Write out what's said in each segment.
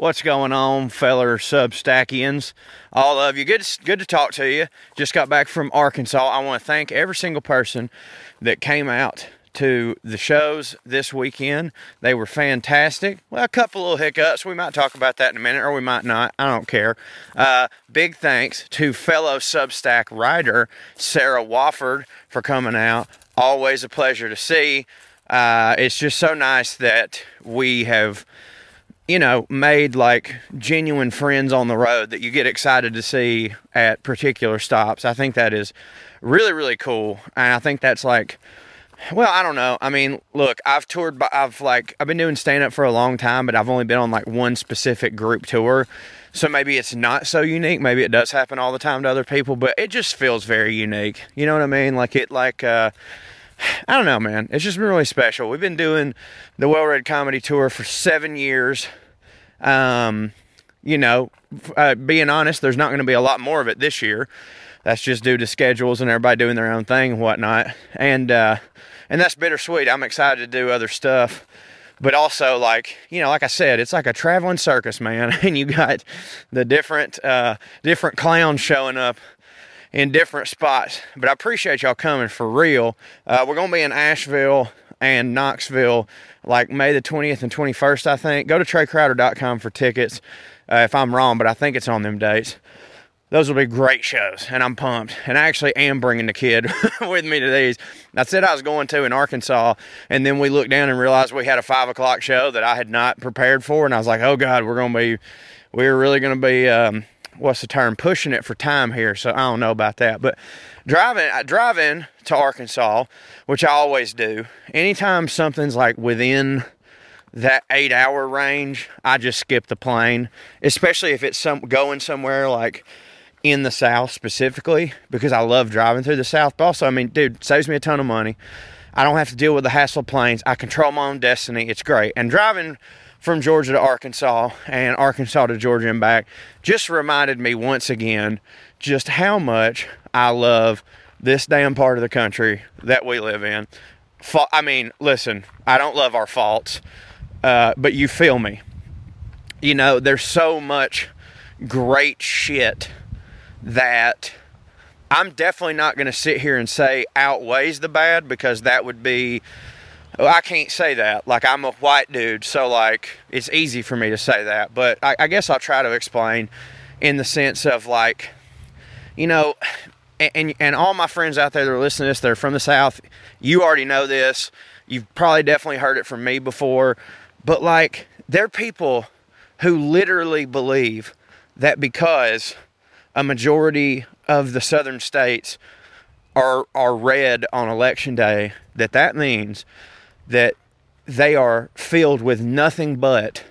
What's going on, feller Substackians? All of you. Good, good to talk to you. Just got back from Arkansas. I want to thank every single person that came out to the shows this weekend. They were fantastic. Well, a couple little hiccups. We might talk about that in a minute, or we might not. I don't care. Uh, big thanks to fellow Substack writer Sarah Wofford for coming out. Always a pleasure to see. Uh, it's just so nice that we have you know, made like genuine friends on the road that you get excited to see at particular stops. I think that is really, really cool. And I think that's like, well, I don't know. I mean, look, I've toured, I've like, I've been doing stand up for a long time, but I've only been on like one specific group tour. So maybe it's not so unique. Maybe it does happen all the time to other people, but it just feels very unique. You know what I mean? Like it, like, uh, I don't know, man. It's just been really special. We've been doing the Well Read Comedy Tour for seven years. Um, you know, uh, being honest, there's not going to be a lot more of it this year. That's just due to schedules and everybody doing their own thing and whatnot. And uh, and that's bittersweet. I'm excited to do other stuff, but also like you know, like I said, it's like a traveling circus, man. And you got the different uh, different clowns showing up in different spots. But I appreciate y'all coming for real. Uh, we're gonna be in Asheville and Knoxville like May the 20th and 21st, I think. Go to TraeCrowder.com for tickets uh, if I'm wrong, but I think it's on them dates. Those will be great shows, and I'm pumped. And I actually am bringing the kid with me to these. I said I was going to in Arkansas, and then we looked down and realized we had a five o'clock show that I had not prepared for, and I was like, "Oh God, we're to be, we're really to be, um, what's the term, pushing it for time here." So I don't know about that, but driving, driving to Arkansas, which I always do. Anytime something's like within that eight hour range, I just skip the plane, especially if it's some going somewhere like in the South specifically, because I love driving through the South. But also, I mean, dude, saves me a ton of money. I don't have to deal with the hassle planes. I control my own destiny. It's great. And driving from Georgia to Arkansas and Arkansas to Georgia and back just reminded me once again just how much I love this damn part of the country that we live in. I mean, listen, I don't love our faults, uh, but you feel me. You know, there's so much great shit that I'm definitely not going to sit here and say outweighs the bad because that would be. Well, I can't say that. Like, I'm a white dude, so, like, it's easy for me to say that. But I, I guess I'll try to explain in the sense of, like, you know, and, and all my friends out there that are listening to this, they're from the South. You already know this. You've probably definitely heard it from me before. But like, there are people who literally believe that because a majority of the southern states are are red on election day, that that means that they are filled with nothing but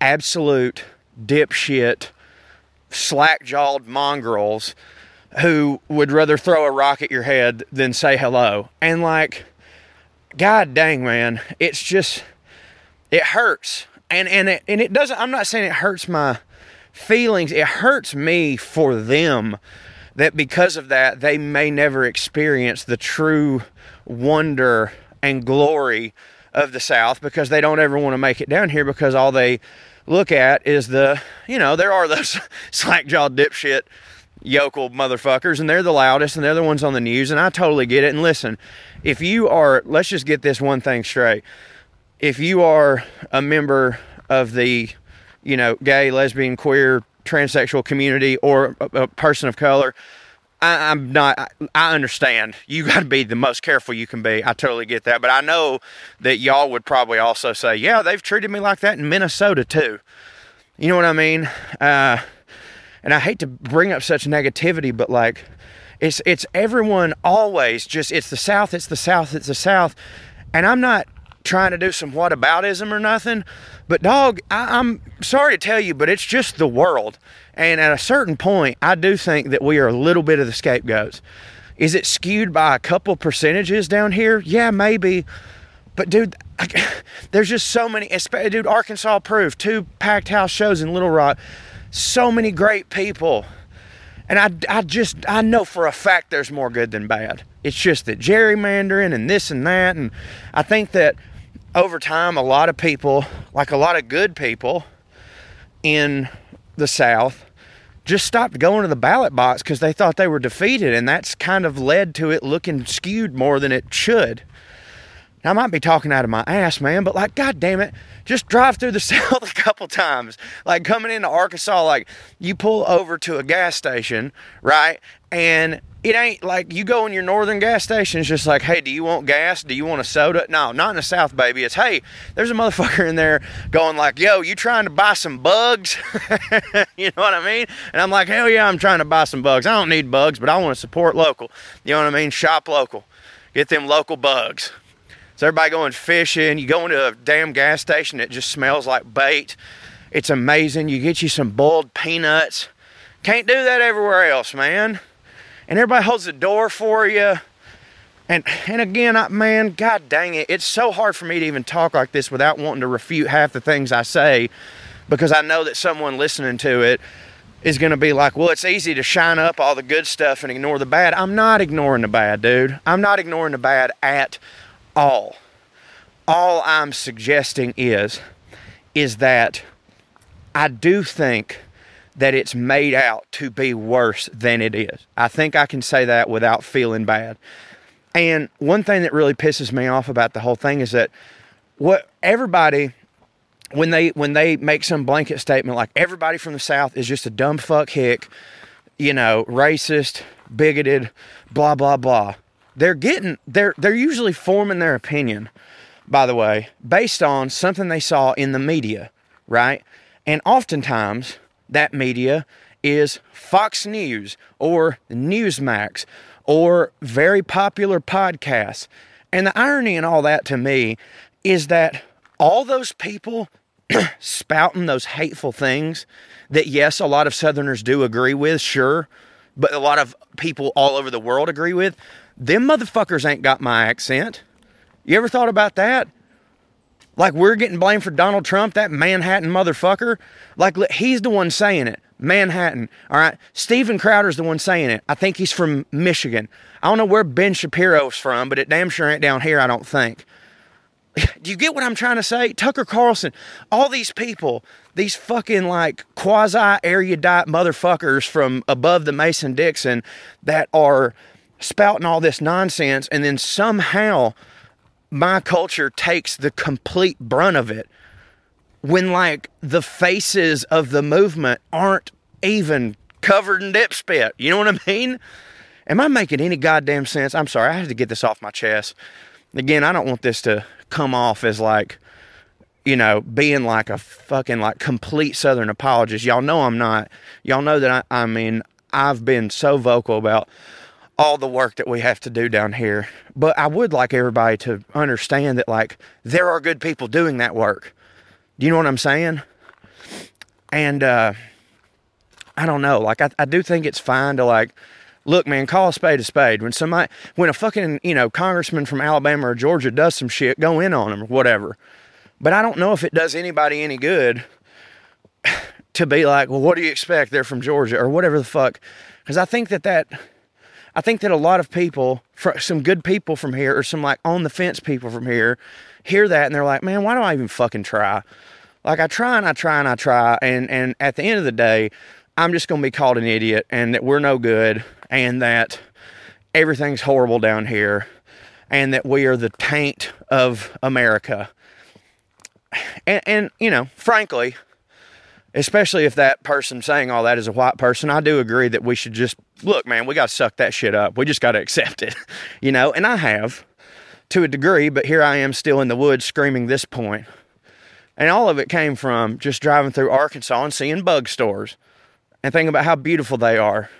absolute dipshit, slack jawed mongrels who would rather throw a rock at your head than say hello. And like, God dang, man, it's just, it hurts. And, and, it, and it doesn't, I'm not saying it hurts my feelings, it hurts me for them that because of that, they may never experience the true wonder and glory of the South because they don't ever want to make it down here because all they look at is the, you know, there are those slack jawed dipshit yokel motherfuckers and they're the loudest and they're the ones on the news and I totally get it. And listen, if you are let's just get this one thing straight. If you are a member of the, you know, gay, lesbian, queer, transsexual community or a, a person of color, I, am not. I, I understand. You got to be the most careful you can be. I totally get that. But I know that y'all would probably also say, "Yeah, they've treated me like that in Minnesota too." You know what I mean? Uh, and I hate to bring up such negativity, but like it's it's everyone always just it's the South, it's the South, it's the South. And I'm not trying to do some whataboutism or nothing, but dog, I, I'm sorry to tell you, but it's just the world. And at a certain point, I do think that we are a little bit of the scapegoats. Is it skewed by a couple percentages down here? Yeah, maybe. But dude, there's just so many. Dude, Arkansas approved two packed house shows in Little Rock so many great people. And I, I just, I know for a fact there's more good than bad. It's just that gerrymandering and this and that. And I think that over time, a lot of people, like a lot of good people, in the South just stopped going to the ballot box because they thought they were defeated, and that's kind of led to it looking skewed more than it should. Now, I might be talking out of my ass, man, but like, god damn it, just drive through the South a couple times. Like coming into Arkansas, like you pull over to a gas station, right? And it ain't like you go in your northern gas station, it's just like, hey, do you want gas? Do you want a soda? No, not in the South, baby. It's hey, there's a motherfucker in there going like, yo, you trying to buy some bugs? you know what I mean? And I'm like, hell yeah, I'm trying to buy some bugs. I don't need bugs, but I want to support local. You know what I mean? Shop local. Get them local bugs. So everybody going fishing. You go into a damn gas station that just smells like bait. It's amazing. You get you some boiled peanuts. Can't do that everywhere else, man. And everybody holds the door for you. And and again, I, man, god dang it, it's so hard for me to even talk like this without wanting to refute half the things I say because I know that someone listening to it is going to be like, well, it's easy to shine up all the good stuff and ignore the bad. I'm not ignoring the bad, dude. I'm not ignoring the bad at all. All I'm suggesting is is that I do think that it's made out to be worse than it is. I think I can say that without feeling bad. And one thing that really pisses me off about the whole thing is that what everybody when they when they make some blanket statement like everybody from the south is just a dumb fuck hick, you know, racist, bigoted, blah blah blah they're getting they're they're usually forming their opinion by the way based on something they saw in the media right and oftentimes that media is Fox News or Newsmax or very popular podcasts and the irony in all that to me is that all those people spouting those hateful things that yes a lot of southerners do agree with sure but a lot of people all over the world agree with them motherfuckers ain't got my accent. You ever thought about that? Like we're getting blamed for Donald Trump, that Manhattan motherfucker. Like he's the one saying it. Manhattan. All right. Steven Crowder's the one saying it. I think he's from Michigan. I don't know where Ben Shapiro's from, but it damn sure ain't down here, I don't think. Do you get what I'm trying to say? Tucker Carlson, all these people, these fucking like quasi erudite motherfuckers from above the Mason Dixon that are spouting all this nonsense, and then somehow my culture takes the complete brunt of it when like the faces of the movement aren't even covered in dip spit. You know what I mean? Am I making any goddamn sense? I'm sorry, I had to get this off my chest. Again, I don't want this to come off as like, you know, being like a fucking like complete Southern apologist. Y'all know I'm not. Y'all know that I, I mean, I've been so vocal about all the work that we have to do down here. But I would like everybody to understand that, like, there are good people doing that work. Do you know what I'm saying? And uh, I don't know. Like, I, I do think it's fine to, like, look, man, call a spade a spade. When somebody, when a fucking, you know, congressman from Alabama or Georgia does some shit, go in on them or whatever. But I don't know if it does anybody any good to be like, well, what do you expect? They're from Georgia or whatever the fuck. Because I think that that I think that a lot of people, some good people from here, or some like on the fence people from here, hear that and they're like, man, why do I even fucking try? Like I try and I try and I try, and and at the end of the day, I'm just gonna be called an idiot, and that we're no good, and that everything's horrible down here, and that we are the taint of America. And, and you know, frankly, especially if that person saying all that is a white person, I do agree that we should just look, man, we got to suck that shit up. We just got to accept it, you know, and I have to a degree, but here I am still in the woods screaming this point. And all of it came from just driving through Arkansas and seeing bug stores and thinking about how beautiful they are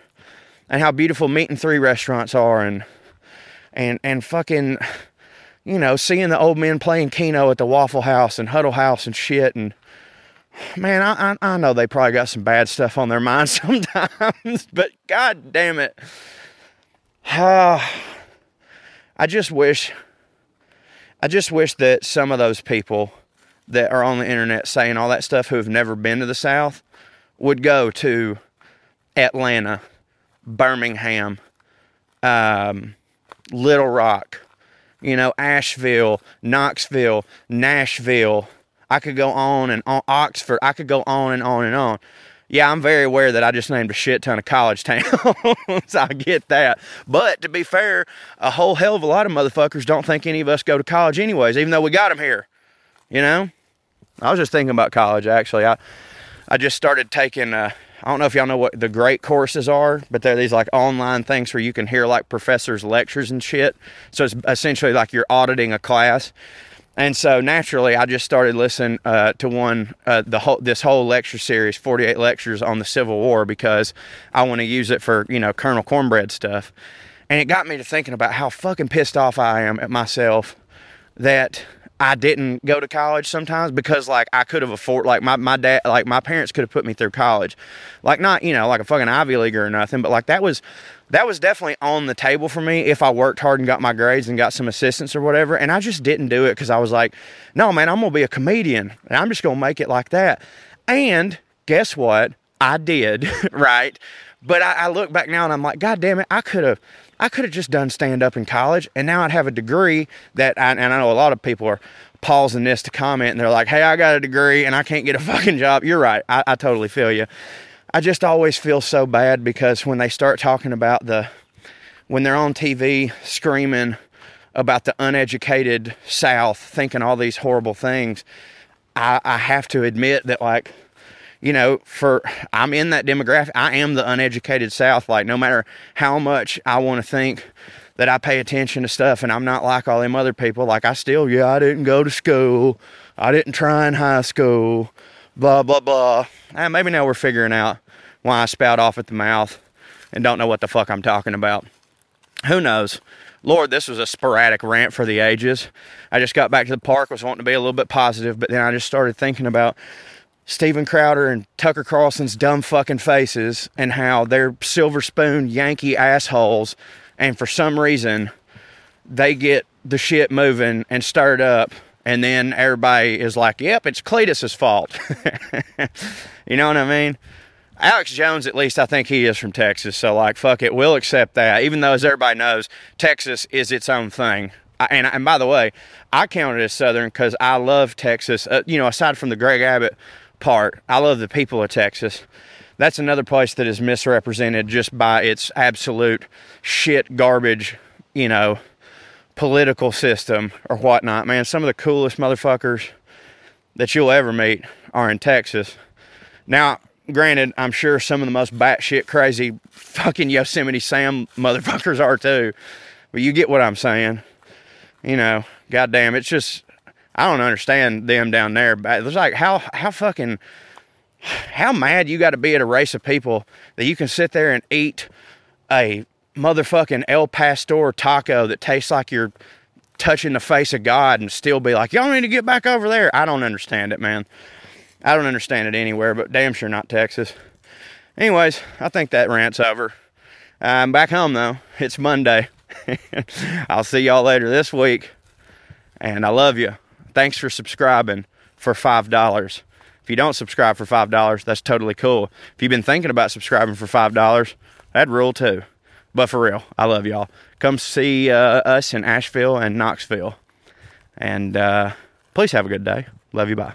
and how beautiful meat and three restaurants are and and and fucking you know, seeing the old men playing Keno at the Waffle House and Huddle House and shit and man, I, I, I know they probably got some bad stuff on their mind sometimes, but god damn it. Uh, I just wish I just wish that some of those people that are on the internet saying all that stuff who have never been to the South would go to Atlanta, Birmingham, um, Little Rock, you know, Asheville, Knoxville, Nashville, I could go on and on. Oxford, I could go on and on and on. Yeah, I'm very aware that I just named a shit ton of college towns. I get that. But to be fair, a whole hell of a lot of motherfuckers don't think any of us go to college anyways, even though we got them here. You know? I was just thinking about college actually. I I just started taking uh, I don't know if y'all know what the great courses are, but they're these like online things where you can hear like professors' lectures and shit. So it's essentially like you're auditing a class. And so naturally, I just started listening uh, to one uh, the whole this whole lecture series, 48 lectures on the Civil War, because I want to use it for you know Colonel Cornbread stuff. And it got me to thinking about how fucking pissed off I am at myself that I didn't go to college sometimes because like I could have afforded like my, my dad like my parents could have put me through college. Like not, you know, like a fucking Ivy League or nothing, but like that was that was definitely on the table for me if I worked hard and got my grades and got some assistance or whatever. And I just didn't do it because I was like, no man, I'm gonna be a comedian and I'm just gonna make it like that. And guess what? I did, right? But I, I look back now and I'm like, God damn it, I could have I could have just done stand up in college and now I'd have a degree that, I, and I know a lot of people are pausing this to comment and they're like, hey, I got a degree and I can't get a fucking job. You're right. I, I totally feel you. I just always feel so bad because when they start talking about the, when they're on TV screaming about the uneducated South, thinking all these horrible things, I, I have to admit that, like, you know, for I'm in that demographic. I am the uneducated South. Like, no matter how much I want to think that I pay attention to stuff and I'm not like all them other people, like, I still, yeah, I didn't go to school. I didn't try in high school, blah, blah, blah. And maybe now we're figuring out why I spout off at the mouth and don't know what the fuck I'm talking about. Who knows? Lord, this was a sporadic rant for the ages. I just got back to the park, was wanting to be a little bit positive, but then I just started thinking about Steven Crowder and Tucker Carlson's dumb fucking faces and how they're silver spoon Yankee assholes. And for some reason, they get the shit moving and stirred up. And then everybody is like, yep, it's Cletus's fault. you know what I mean? Alex Jones, at least I think he is from Texas. So, like, fuck it, we'll accept that. Even though, as everybody knows, Texas is its own thing. I, and, and by the way, I count it as Southern because I love Texas. Uh, you know, aside from the Greg Abbott part. I love the people of Texas. That's another place that is misrepresented just by its absolute shit garbage, you know, political system or whatnot. Man, some of the coolest motherfuckers that you'll ever meet are in Texas. Now, granted, I'm sure some of the most batshit crazy fucking Yosemite Sam motherfuckers are too. But you get what I'm saying. You know, goddamn, it's just I don't understand them down there. But it's like how how fucking how mad you got to be at a race of people that you can sit there and eat a motherfucking al pastor taco that tastes like you're touching the face of God and still be like, y'all need to get back over there. I don't understand it, man. I don't understand it anywhere, but damn sure not Texas. Anyways, I think that rant's over. I'm back home though. It's Monday. I'll see y'all later this week. And I love you. Thanks for subscribing for $5. If you don't subscribe for $5, that's totally cool. If you've been thinking about subscribing for $5, that'd rule too. But for real, I love y'all. Come see uh, us in Asheville and Knoxville. And uh, please have a good day. Love you. Bye.